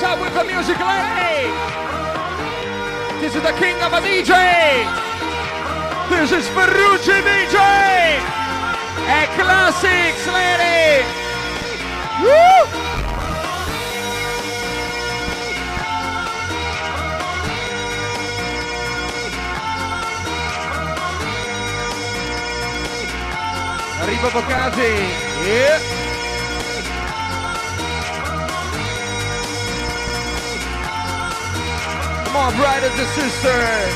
goes out with the music lady. This is the king of a DJ. This is Ferrucci DJ. A classics lady. Woo! Arriva Bocasi. Yeah. On, brothers and sisters.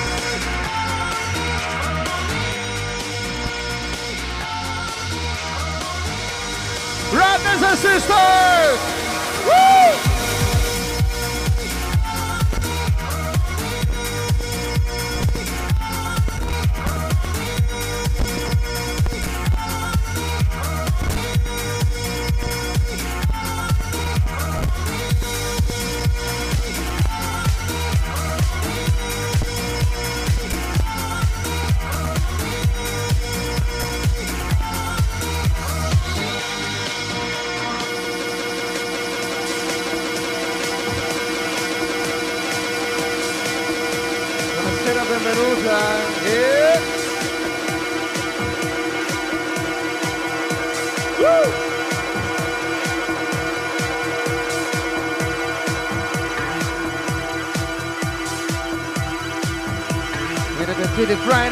Brothers and sisters!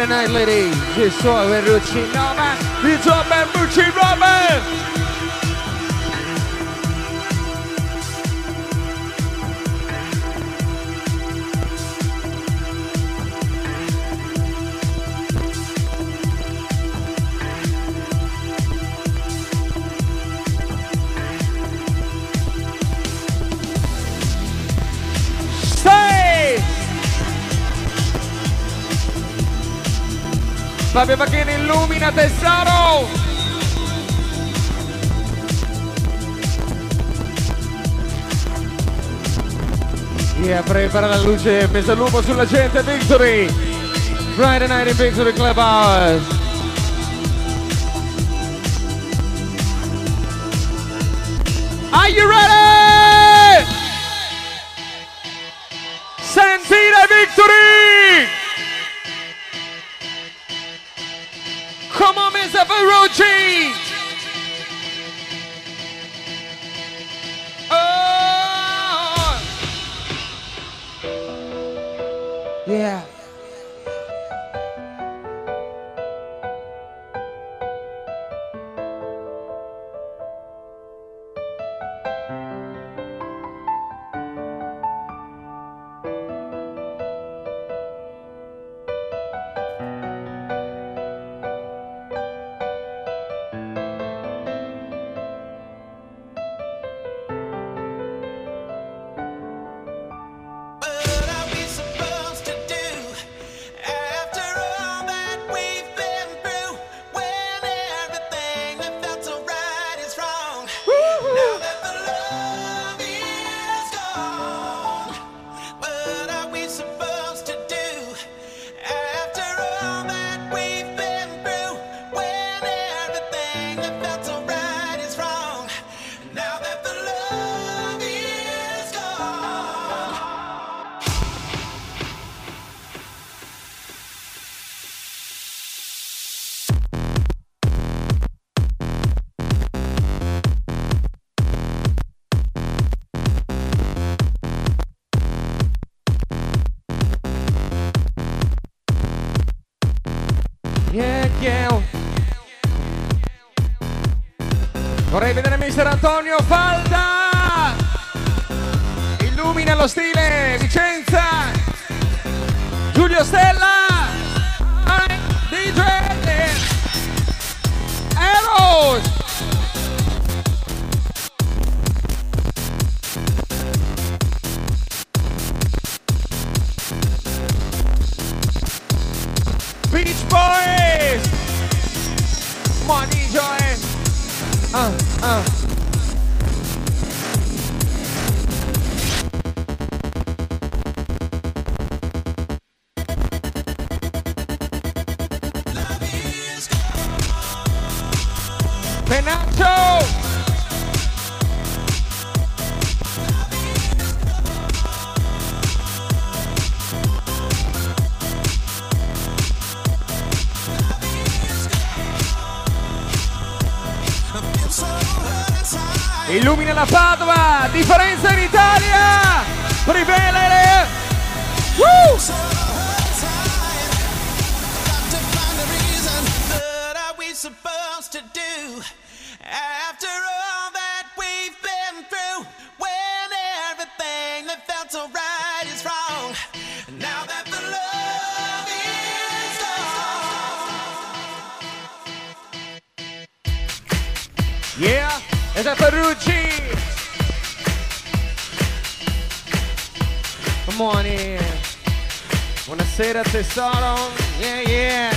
tonight, ladies. It's all Verrucci Nova. It's all Verrucci Nova. Fabio Facchini illumina tesoro! Yeah, prepara la luce, messa lupo sulla gente, Victory! Friday night in Victory Club Hours! Are you ready? Sentire Victory! moments of a road. Oh. Yeah. Antonio Falda! Illumina lo stile, Vicenza! Giulio Stella! Penaccio! Illumina la Padova, differenza in Italia! Privelere! Woo! Buonasera tesoro yeah yeah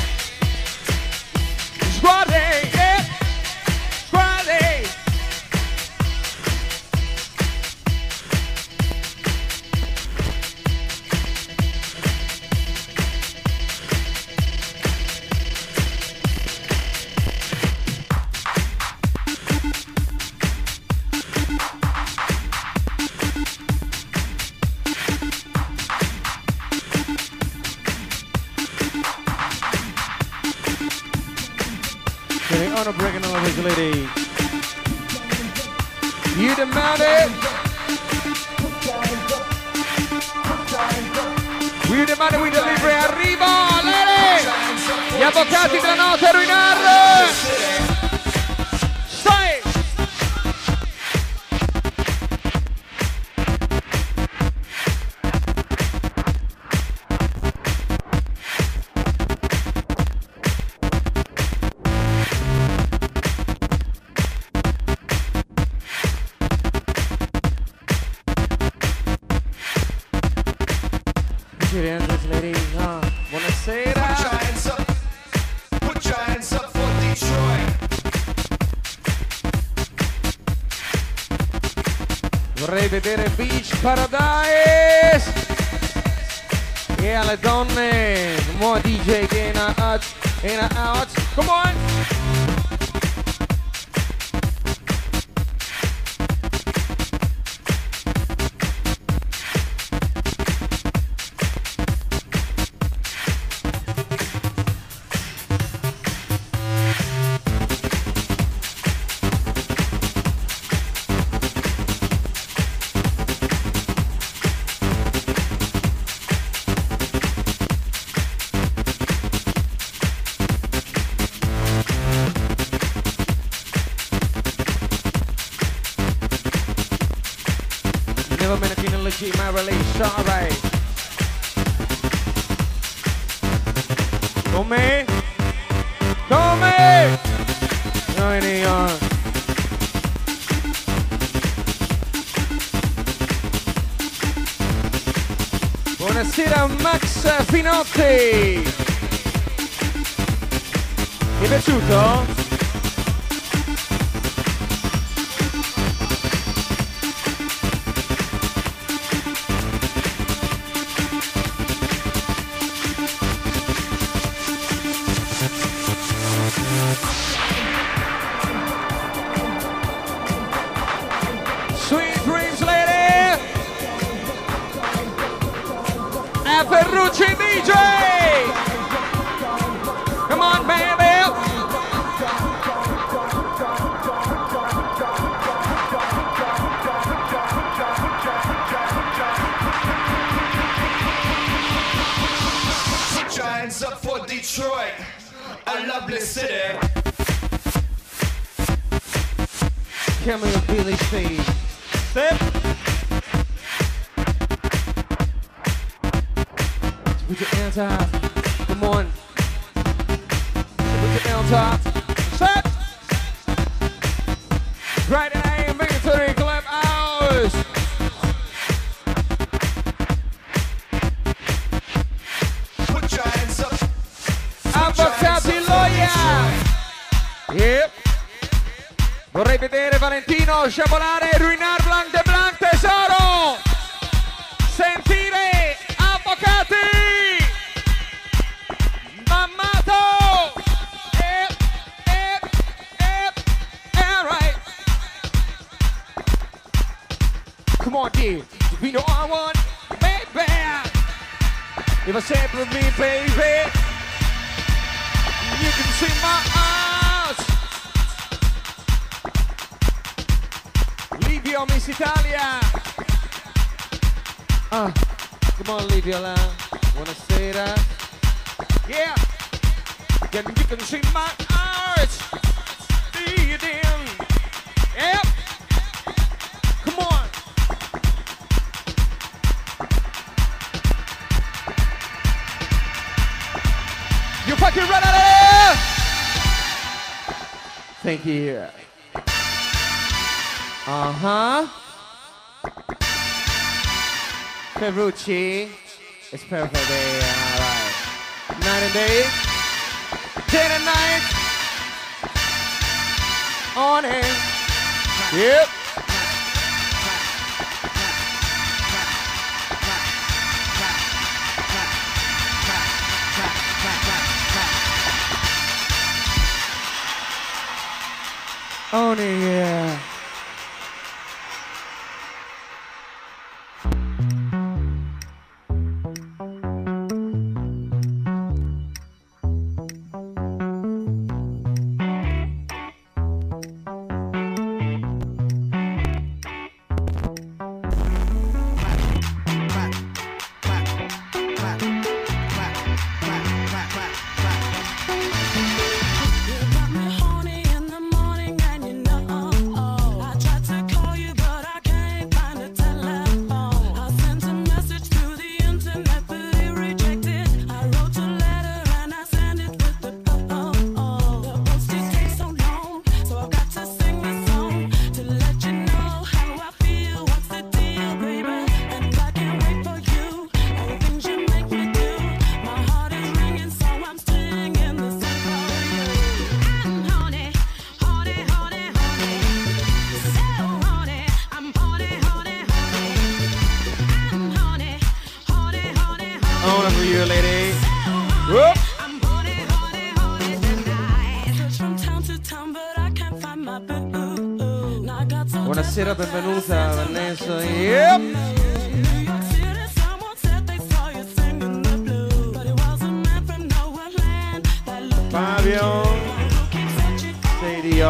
Beach Paradise. E alle donne more DJ che in a out in a sciabolare e Blanc de Blanc tesoro. Sentire avvocati mammato. E, e, e, e, right. Come on dear we know I want baby. If I said for me baby you can see my eyes Miss Italia. Uh, come on, leave your line. Wanna say that? Yeah. Then you can see my eyes. Yep. Come on. You fucking run out of. Thank you. Uh huh. Ferrucci. It's perfect. day. Alright. Night and day. Day and night. On air. Yep. Owning, yeah. Buonasera, benvenuta Vanessa. Yep. Fabio, sei di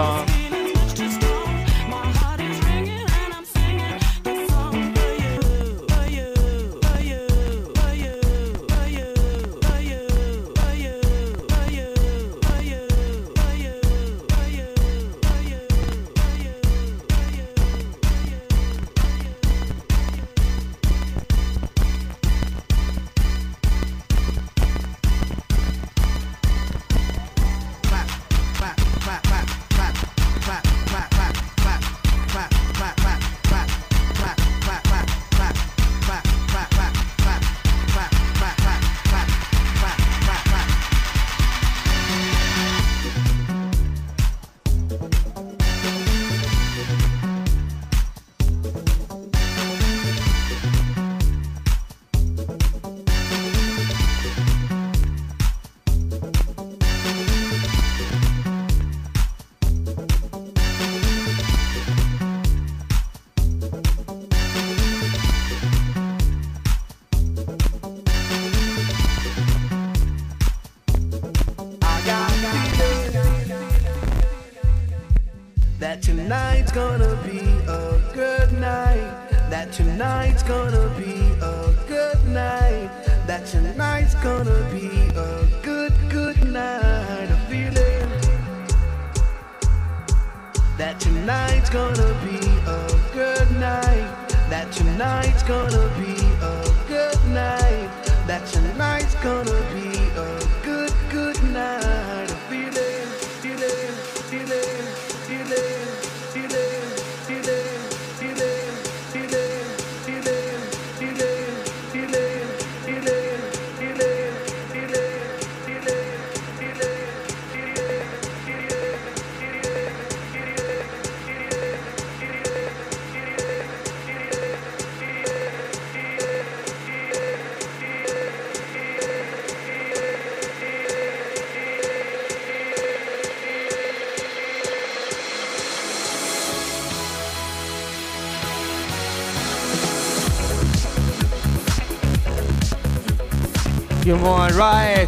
you more right?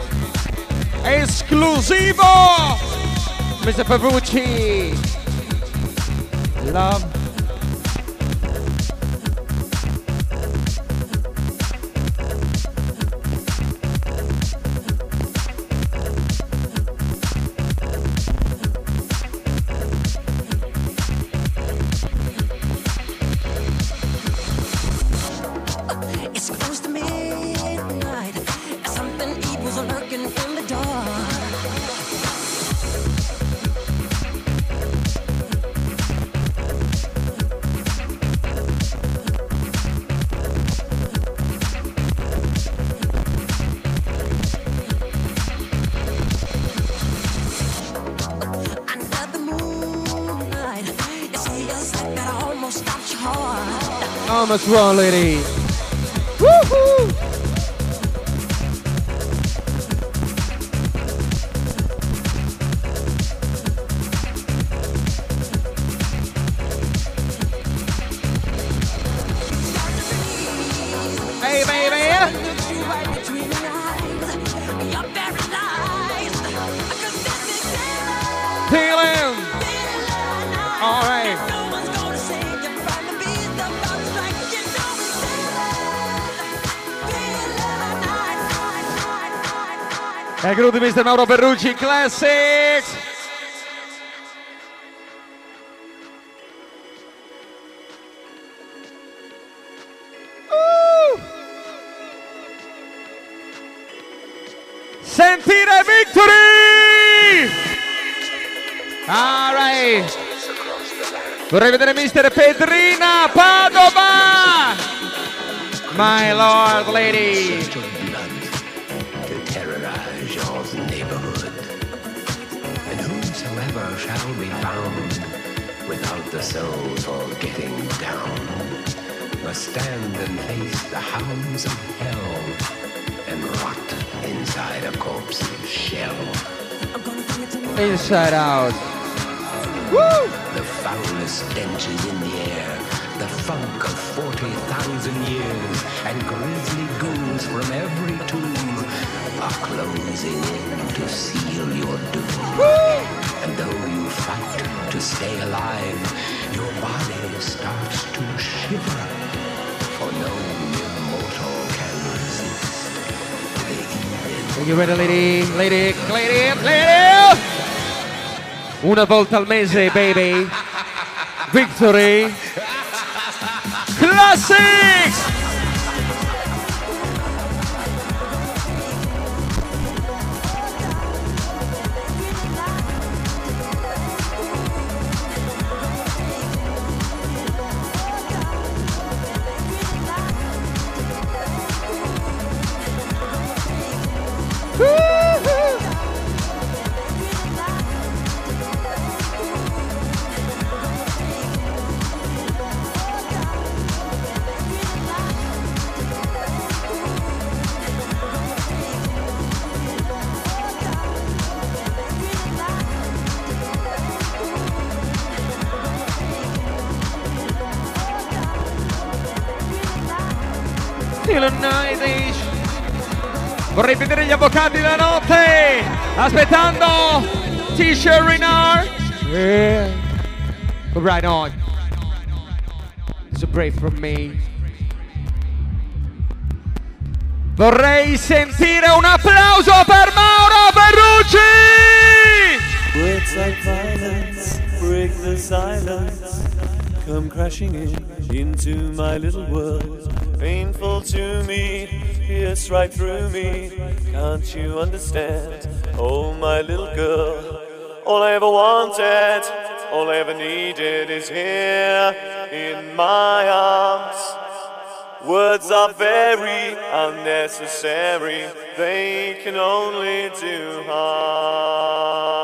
Exclusivo! Mr. Pavucci. Love. That's wrong, lady. Mr. Mauro Perrucci Classics. Uh! Sentire Victory! All right. Vorrei vedere Mr. Pedrina Padova! My lord, lady. Without soul for getting down must stand and face the hounds of hell and rot inside a corpse's shell. I'm gonna bring it to me. Inside out. The foulest stench in the air, the funk of 40,000 years, and grisly ghouls from every tomb are closing in to seal your doom. And though you fight to stay alive, your body starts to shiver, for no immortal can resist. Are you ready, lady? Lady, lady, lady! Una volta al mese, baby. Victory. Classics! Avvocati della notte. Aspettando. T-shirt Renard. Yeah. Right on. It's a break from me. Vorrei sentire un applauso per Mauro! Words like violence break the silence. Come crashing in into my little world. Painful to me, pierce right through me. Can't you understand? Oh, my little girl. All I ever wanted, all I ever needed is here in my arms. Words are very unnecessary, they can only do harm.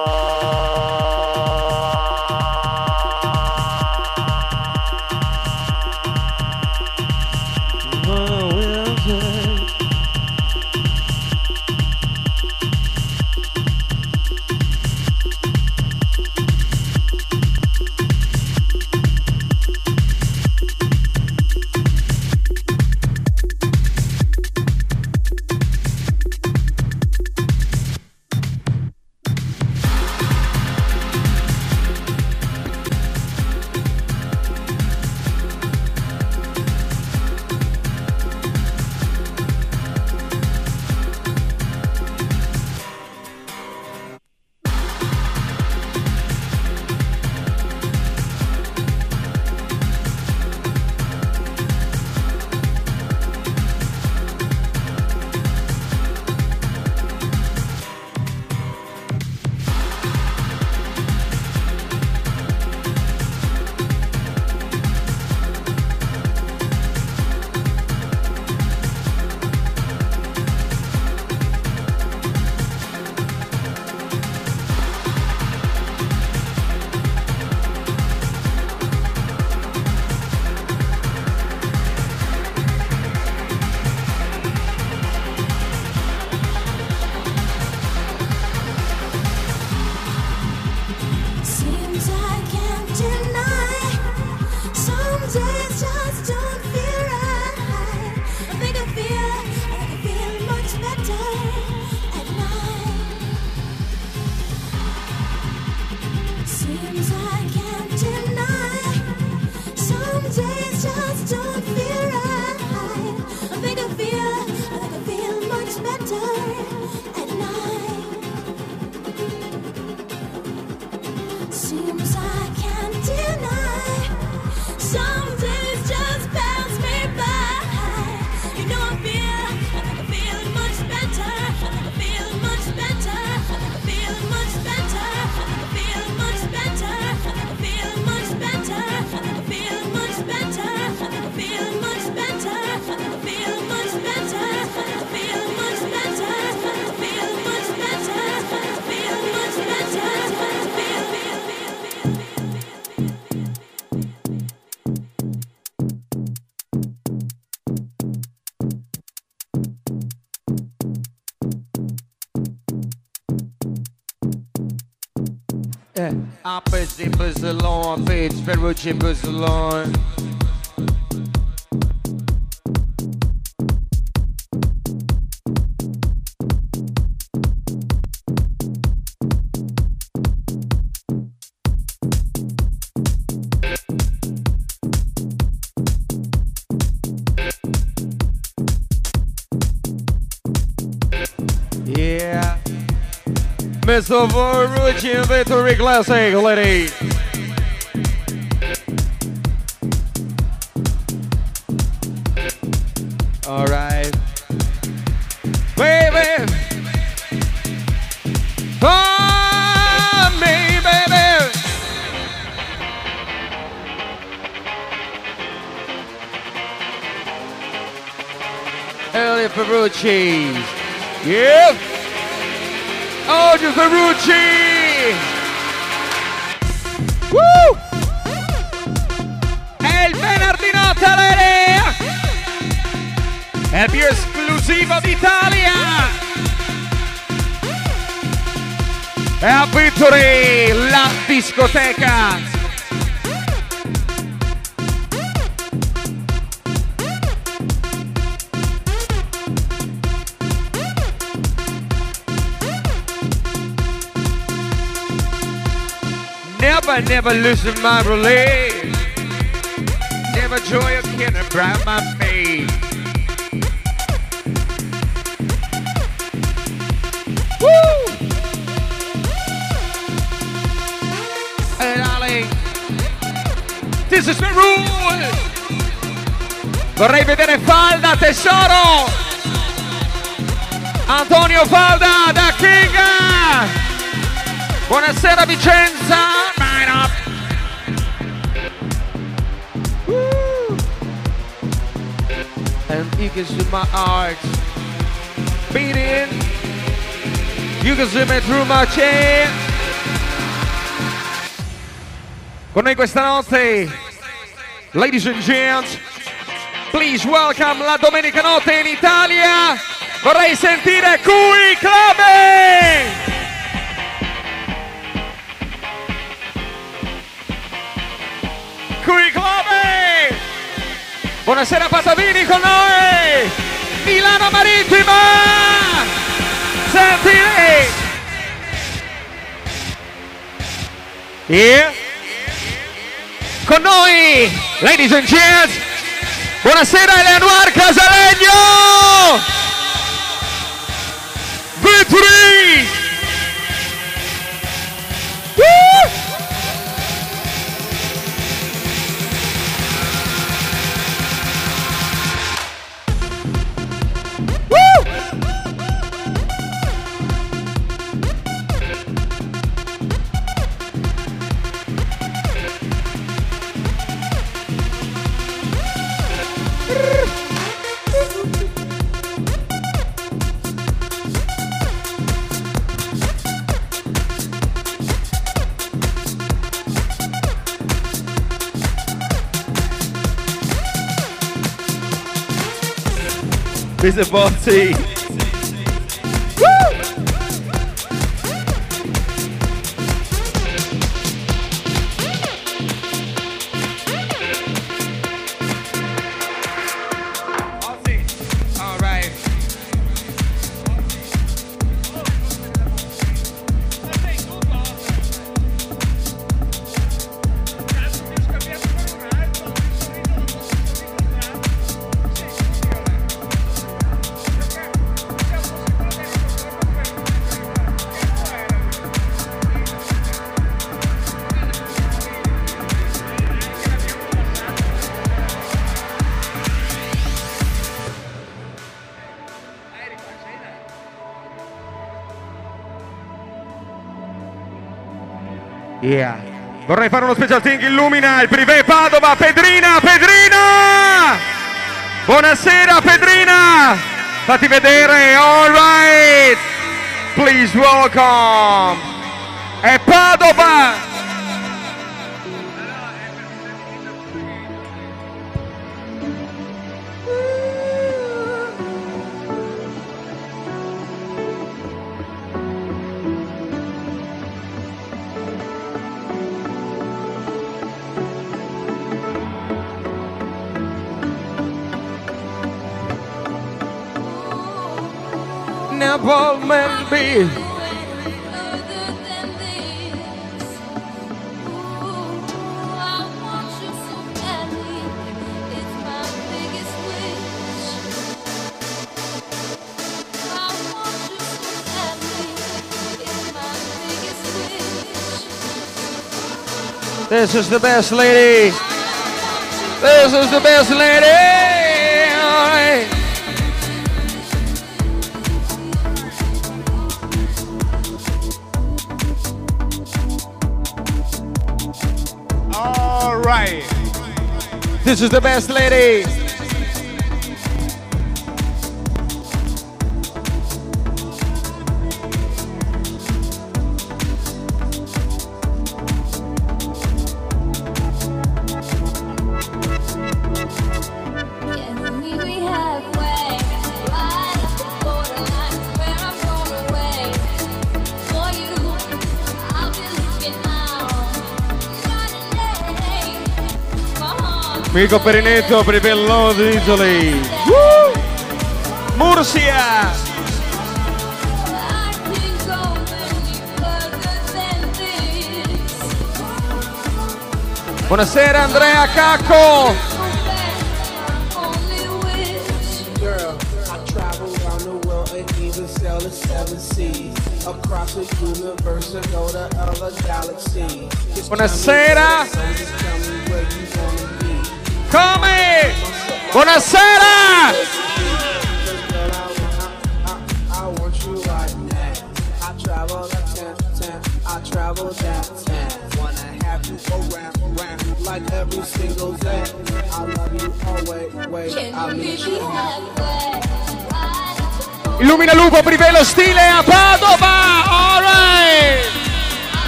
Opposite Barcelona, bitch, Ferrucci Barcelona. Mr. Ferrucci Victory Classic, lady. All right. Baby. Oh, me, baby. Ferrucci. Yeah. Oggi Ferrucci. Woo! È il venerdì notte all'area. È il più esclusivo d'Italia. E a Victory, la discoteca. Never, losing my relief. Never joy can bright my face. Woo! Hey, darling. This is the rule. Vorrei vedere Falda, tesoro. Antonio Falda da Kinga. Buonasera Vicenza. You can see my heart beating. You can see me through my chair. Con noi questa notte, ladies and gents, please welcome la domenica notte in Italia. Vorrei sentire Cui Clubbing! Buonasera Patavini con noi! Milano Marittima! Senti lei! Yeah. Con noi, ladies and gents, buonasera Eleanor Casalegno! Victory! Mr. Barty. Vorrei fare uno special thing illumina il privé Padova, Pedrina, Pedrina! Buonasera Pedrina! Fatti vedere, all right! Please welcome! È Padova! Melby. This is the best lady. This is the best lady. This is the best lady. Mico Perinetto per i Belloni d'Italy. Woo! Murcia. Buonasera Andrea Cacco. Buonasera. Now. I travel that ten. Wanna have you around, around like every single day. I love you always, wait. I need you. Illumina Lupo per lo stile a Padova. All right.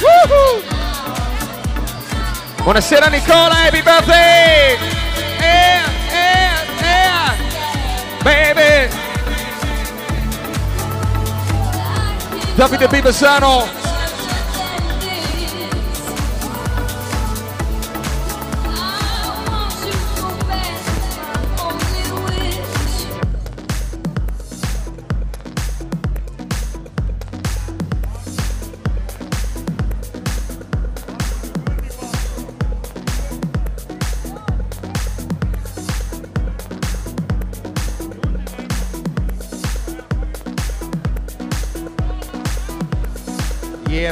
Woohoo. Buonasera Nicola, happy birthday. Davide Bivisano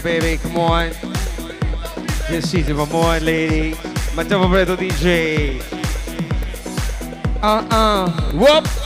baby, come on. This season, one more, lady. My double DJ. Uh uh. Whoop.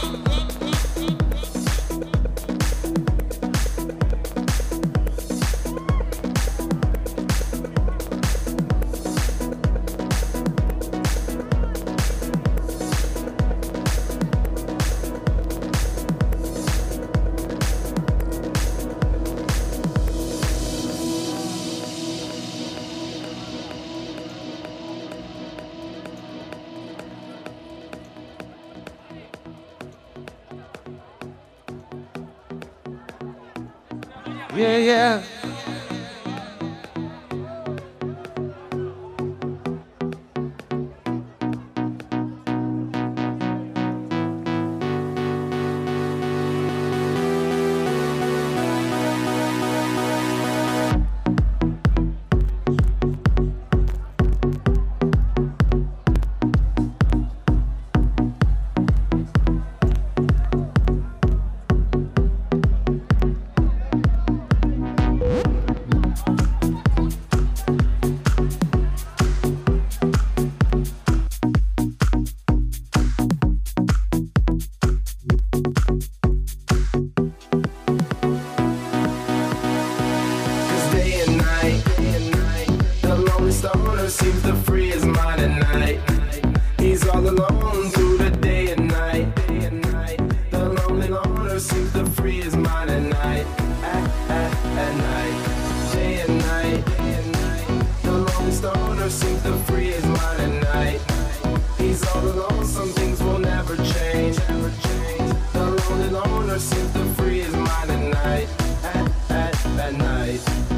since the free is mine at night, at, at, at night.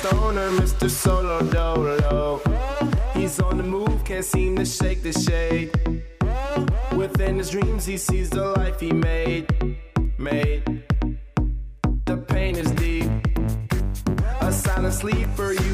Stoner, Mr. Solo Dolo. He's on the move, can't seem to shake the shade. Within his dreams, he sees the life he made. Made. The pain is deep. A silent sleeper, you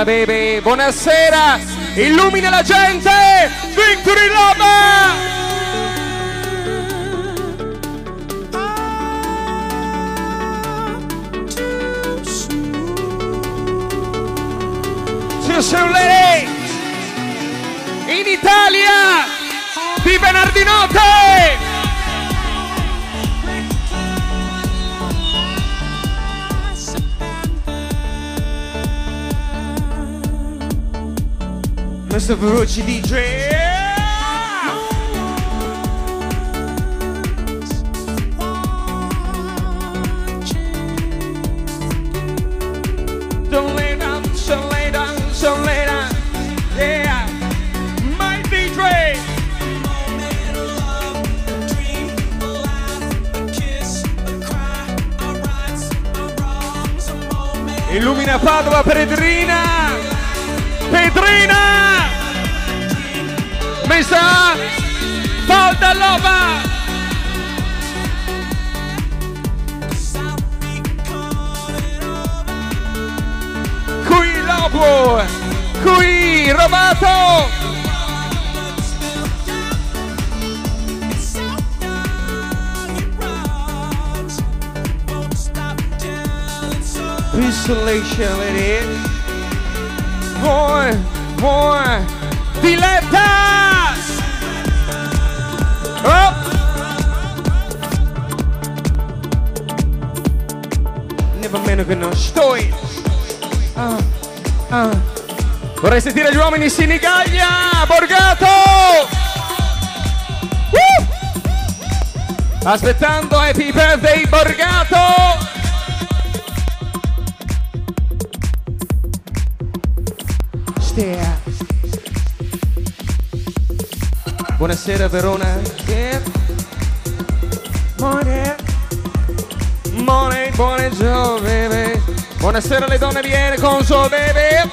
My baby. Buonasera. Illumina la gente. Victory lady. In Italia. Di venerdì notte. Yeah. My DJ. Illumina Padova Pedrina. Pedrina. Messa. Falda Loba. Qui Lobo. Qui Robato. Pistolation lady. More, more. Dilettas. Meno che non sto. Ah, ah. Vorrei sentire gli uomini in Sinigaglia. Borgato. Woo! Aspettando Happy Birthday Borgato. Stea. Buonasera Verona. Yeah. Morning. Buongiorno. Buonasera alle donne di Conso, baby.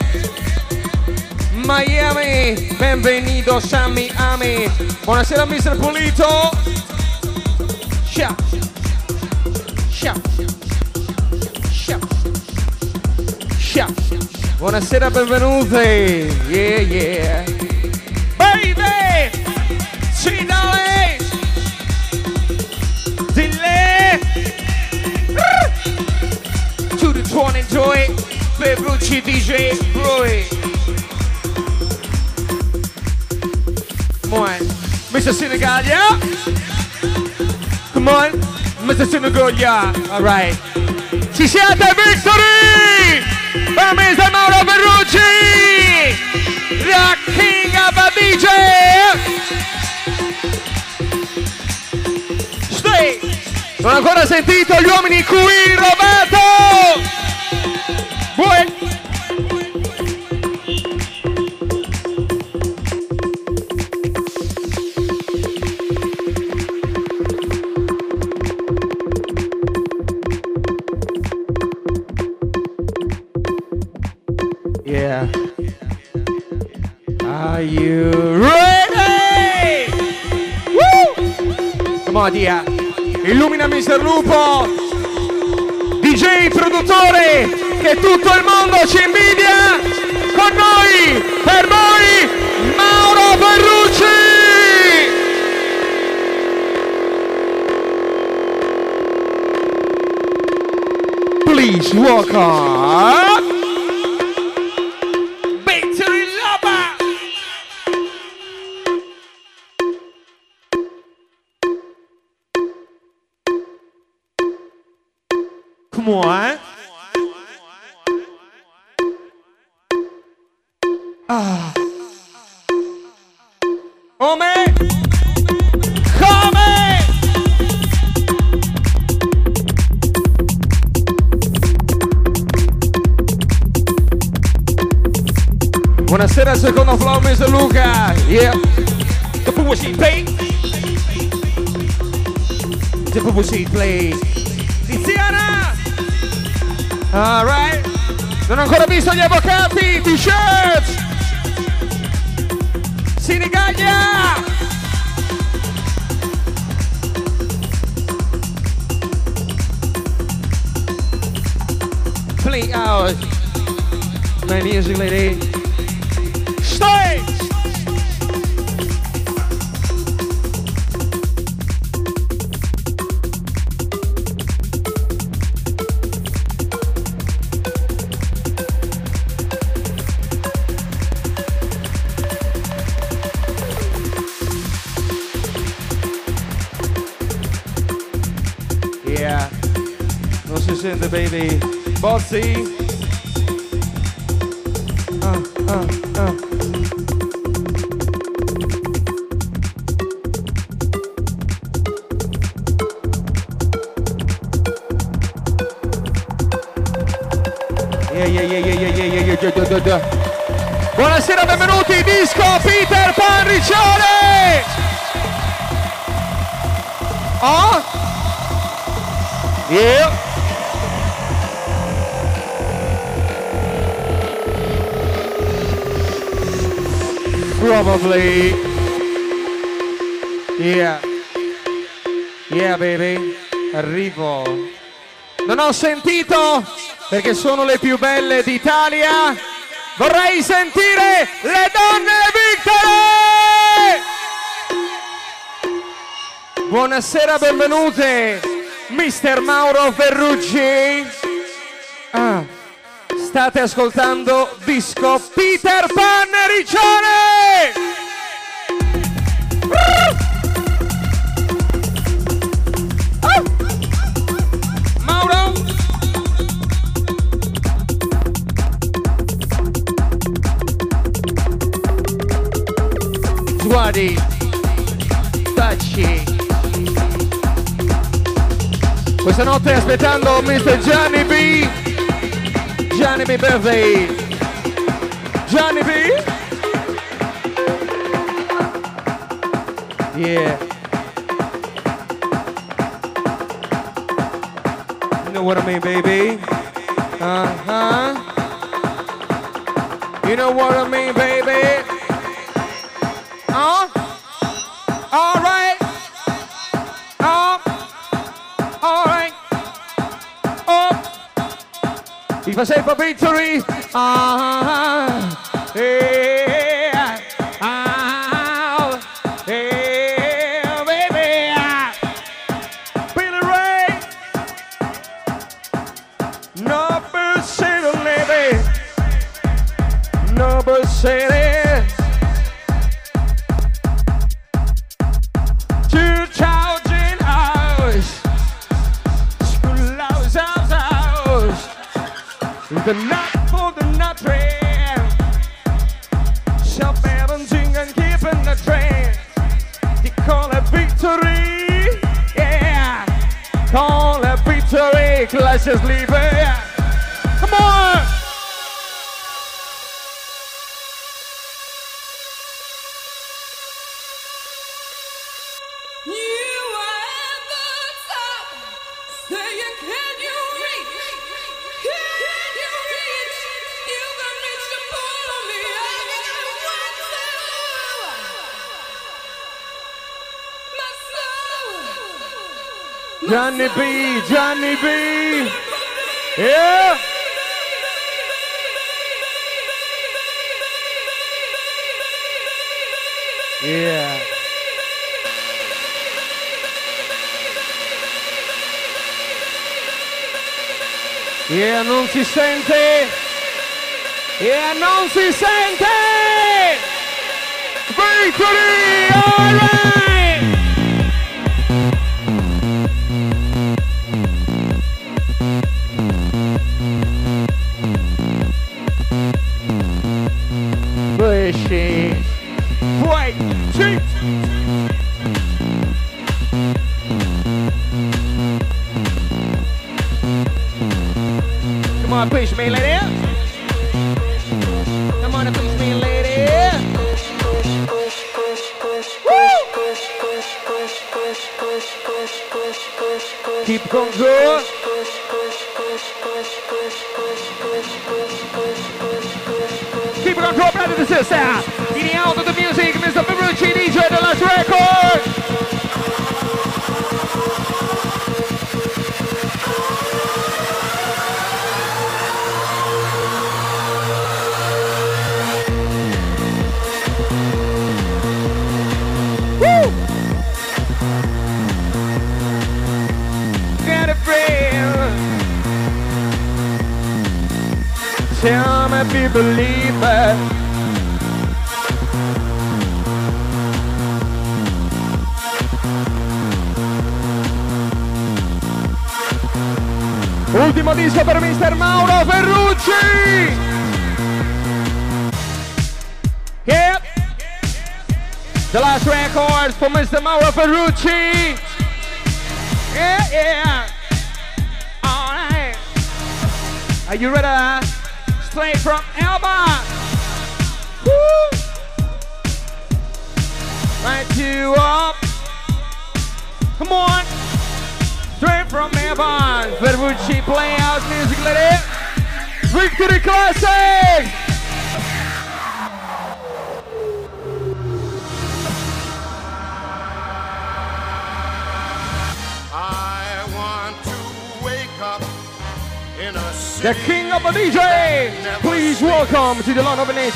Miami, benvenuto Sammy Ami. Buonasera Mr. Pulito. Ciao. Ciao. Ciao. Ciao. Buonasera, benvenuti. Yeah, yeah. Joy Ferrucci DJ. Come on, Mr. Senegalia. Come on, Mr. Senegalia. All right. Ci siete, victory! Per Mr. Mauro Ferrucci! The King of a DJ! Stay! Non ancora sentito gli uomini qui, ci invidia. Con noi, per Mauro Ferrucci. Please welcome. Victory Lover! Come on. Eh? Play. Tiziana! Alright. Non ho ancora visto gli avvocati, t-shirts! Sinigaglia! Play out. My music lady. see. Ho sentito perché sono le più belle d'Italia. Vorrei sentire le donne Victory! Buonasera, benvenute. Mister Mauro Ferrucci. Ah, state ascoltando disco Peter Pan Riccione! Questa notte aspettando Mr. Gianni B. Gianni B birthday. Gianni B. Yeah. You know what I mean, baby? Uh-huh. You know what I mean, baby? Huh? for shape of victory. Ah. Johnny B, Johnny B. Yeah. Yeah. Yeah, non si sente. Yeah, non si sente. Victory! All right.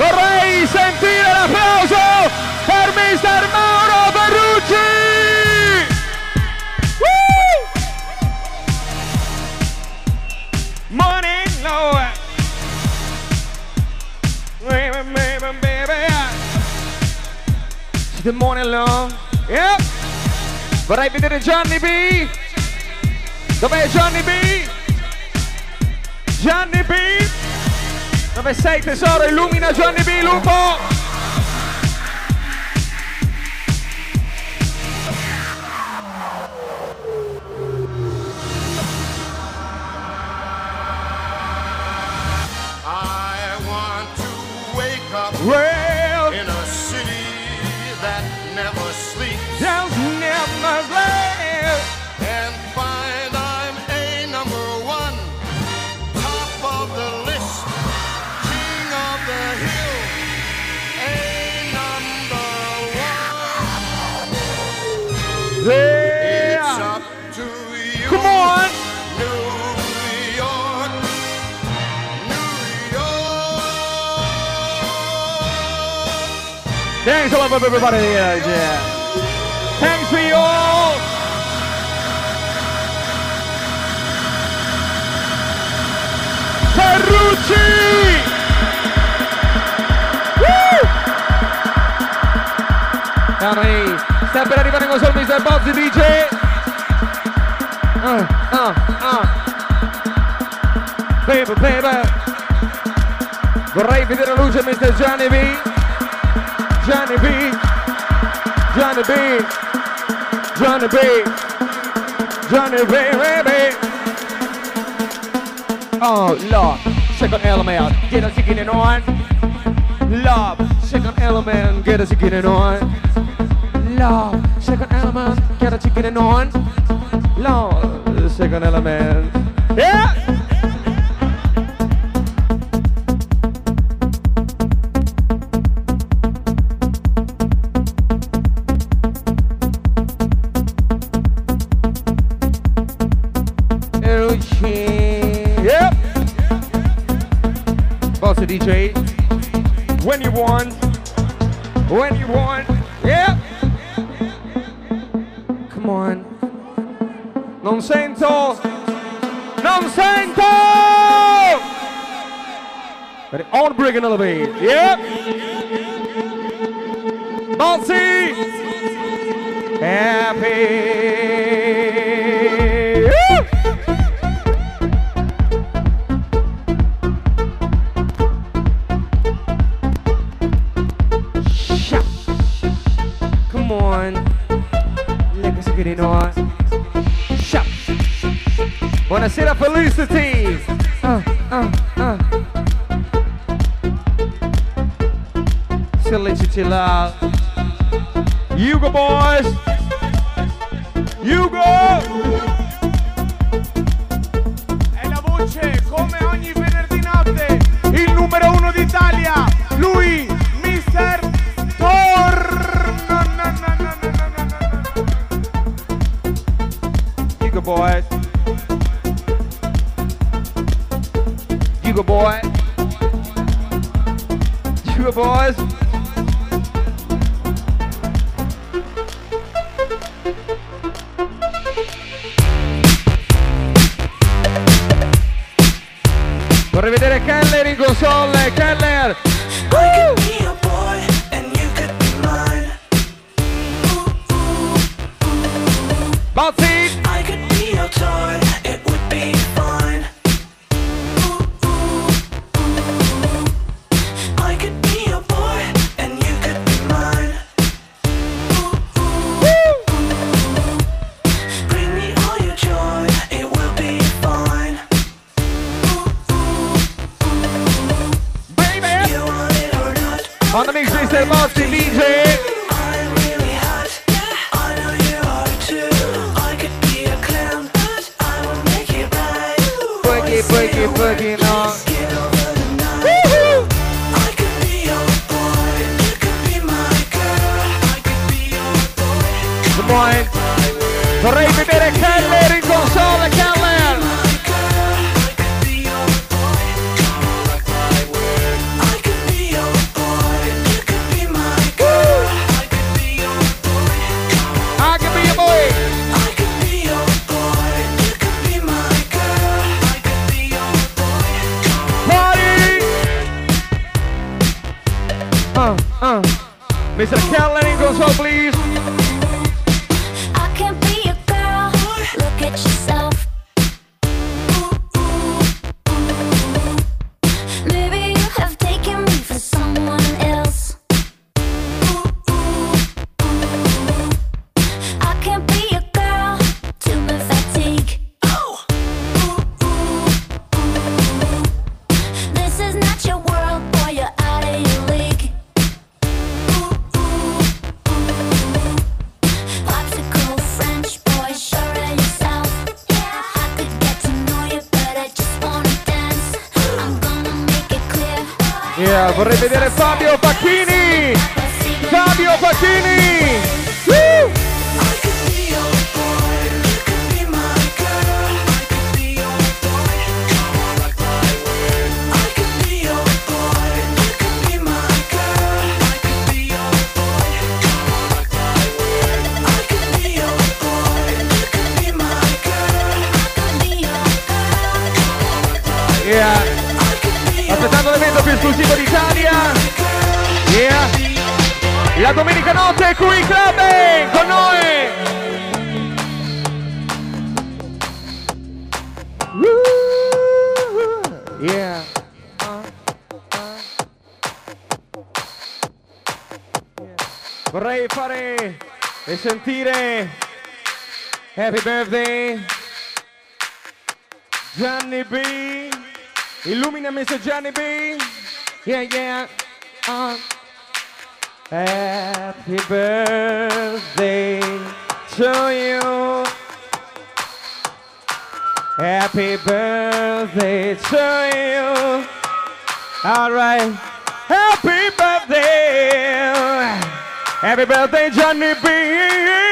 vorrei sentire l'applauso per mister Mauro Verrucci! Woo! Morning, Lord. Baby, baby, baby. It's the morning, Lord. Yep. Vorrei vedere Johnny B. Dov'è Johnny B? Johnny B. Dove sei tesoro? Illumina Johnny B. Lupo! up everybody here. Yeah. Thanks for you all. Ferrucci! Woo! Sta per arrivare con solo Mr. Bozzi, dice... Uh, ah, uh, ah, uh. Ah. Baby, baby! Vorrei vedere la luce Mr. Gianni B. Johnny B, Johnny B, Johnny B, Johnny B, baby. Oh Lord, second element, get us getting on. Love, second element, get us getting on. Love, second element, get us getting on. Love, second element. Yeah. another. Yep. Bouncy. Happy. point. Vorrei vedere Keller in console, yeah, yeah. Uh. Happy birthday to you. Happy birthday to you. All right. Happy birthday. Happy birthday, Johnny B.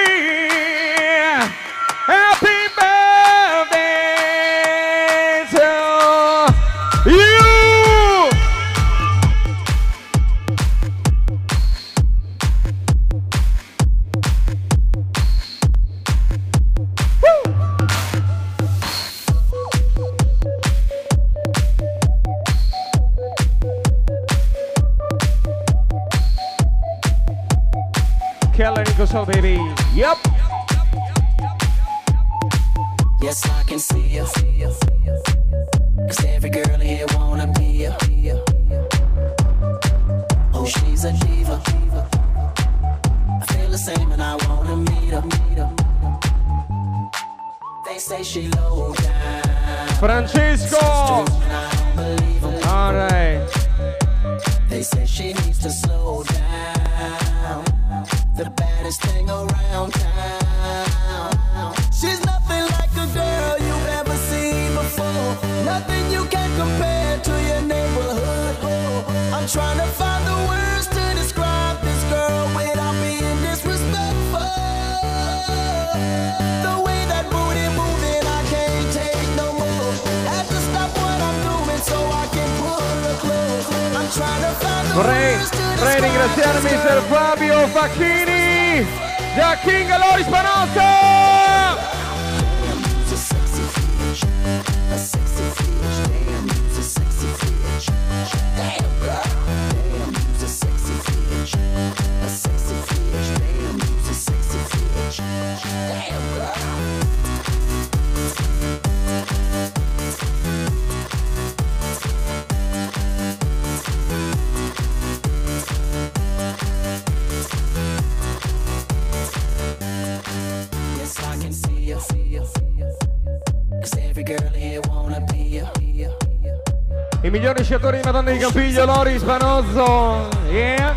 mio figlio Lori Spanozzo Yeah.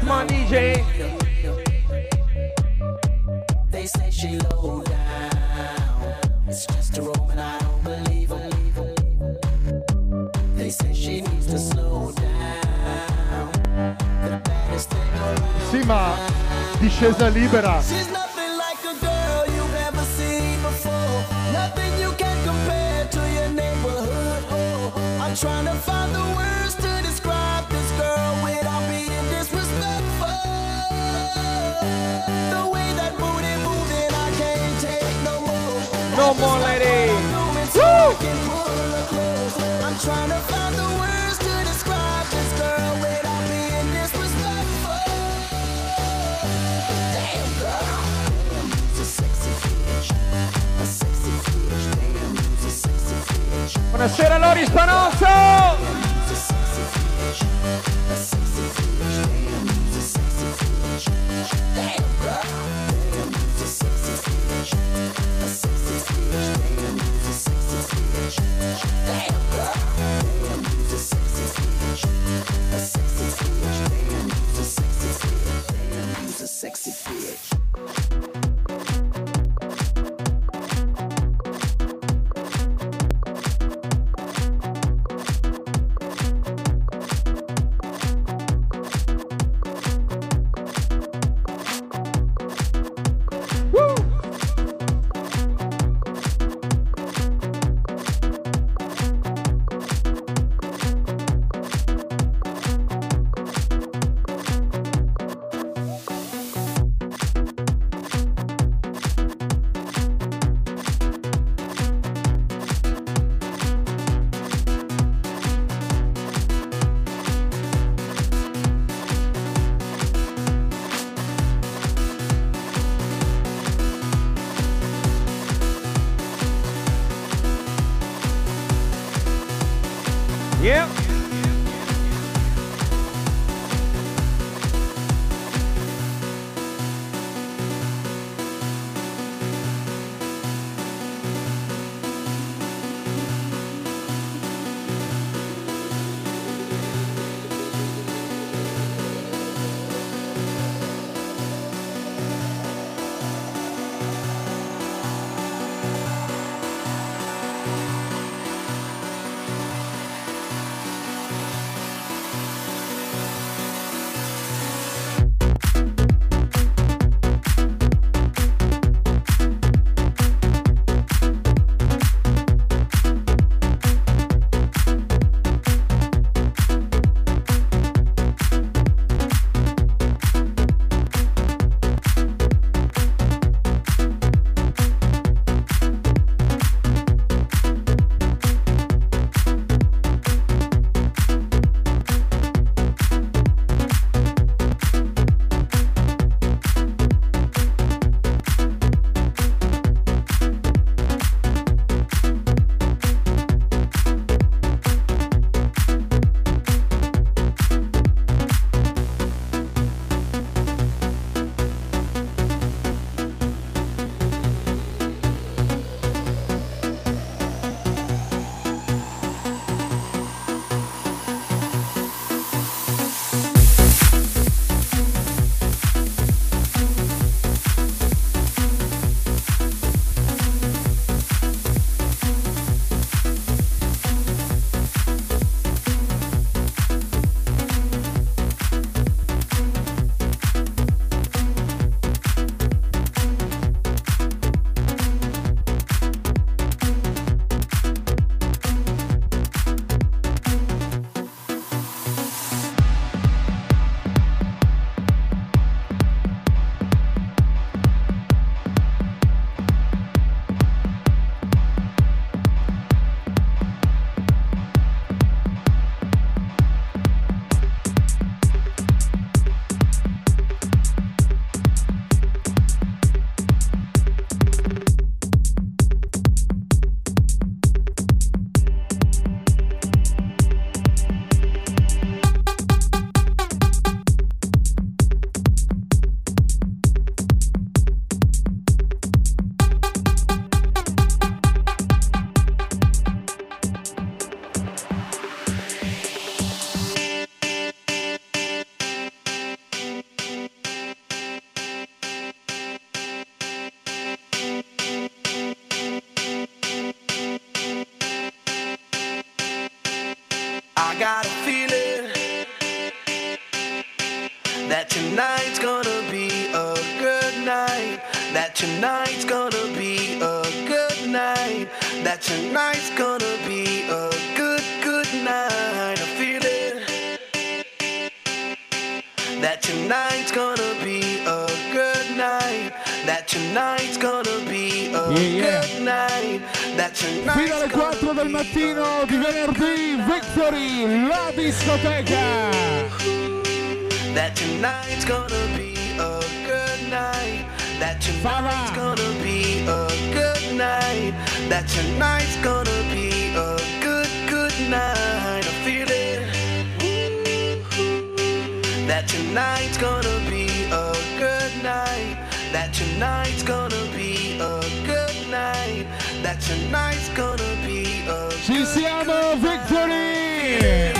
Come DJ. They say she low down. It's just a room I don't believe. They say she needs to slow down. The baddest thing around. Sì, ma discesa libera. She's like a girl you've ever seen before. Nothing you can compare to your oh, trying to find the word. One more, lady. Woo! I'm trying to find the words to describe this girl without being disrespectful. Damn, girl. Buonasera Loris Fino alle 4 del mattino di venerdì, Victory, la discoteca. That tonight's gonna be a good night. That tonight's gonna be a good night. That tonight's gonna be a good, good night. I feel it. That tonight's gonna be a good night. That tonight's gonna be a good night. That tonight's gonna be a Ci siamo, Victory!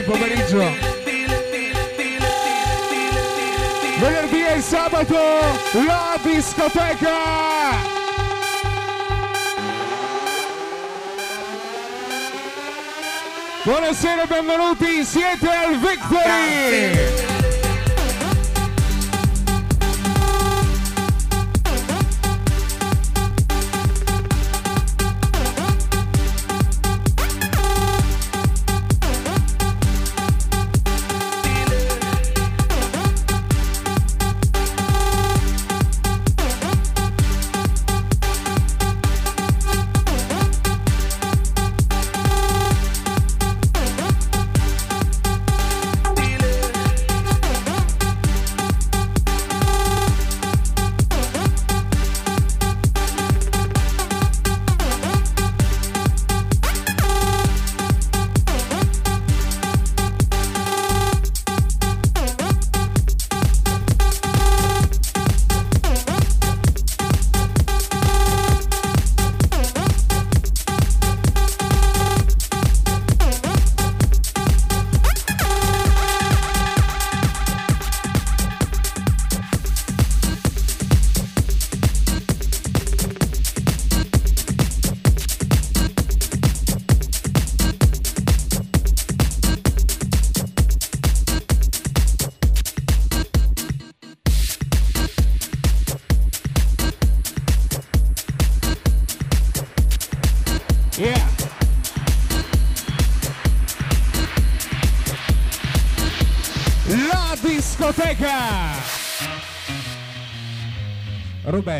ieri pomeriggio. Venerdì e sabato la discoteca! Buonasera, e benvenuti, siete al Victory!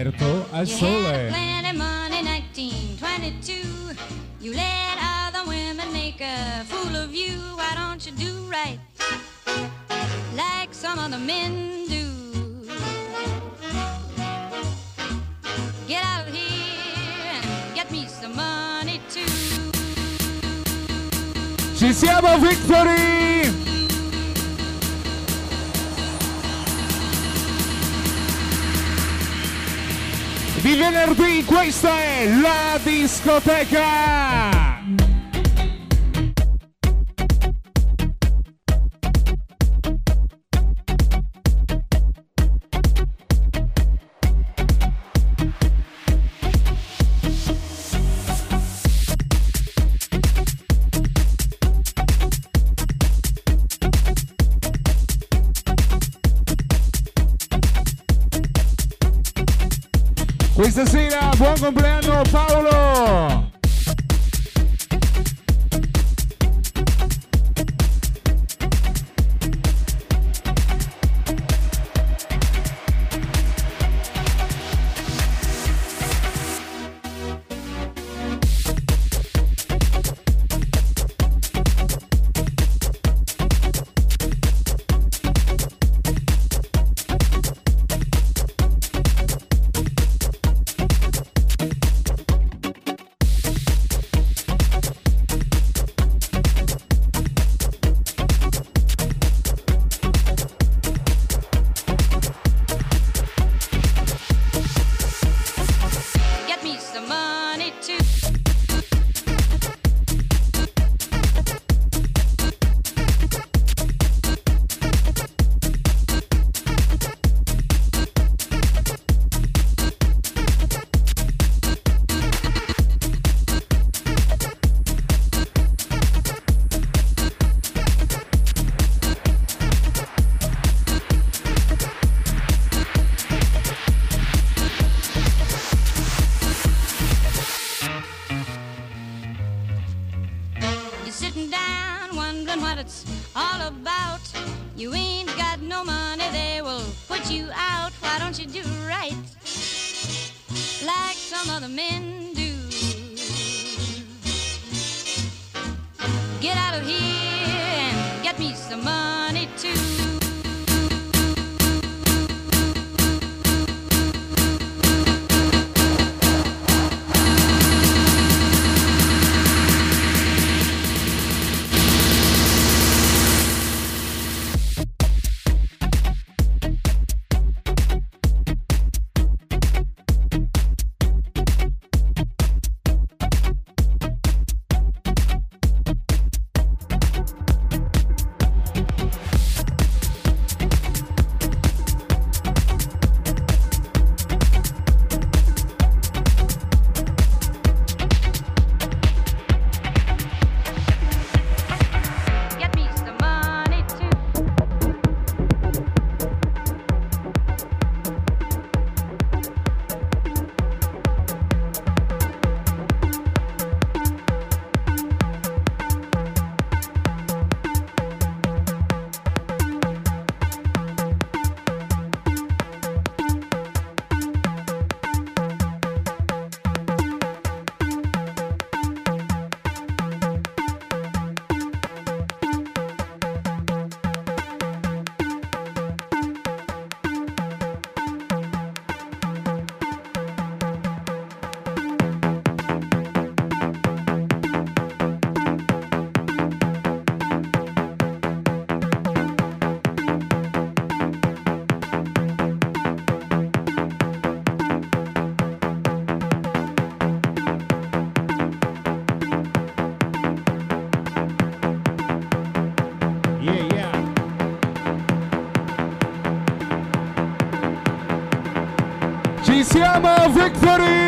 Roberto, as suas. Eh. questa è la discoteca! Victory!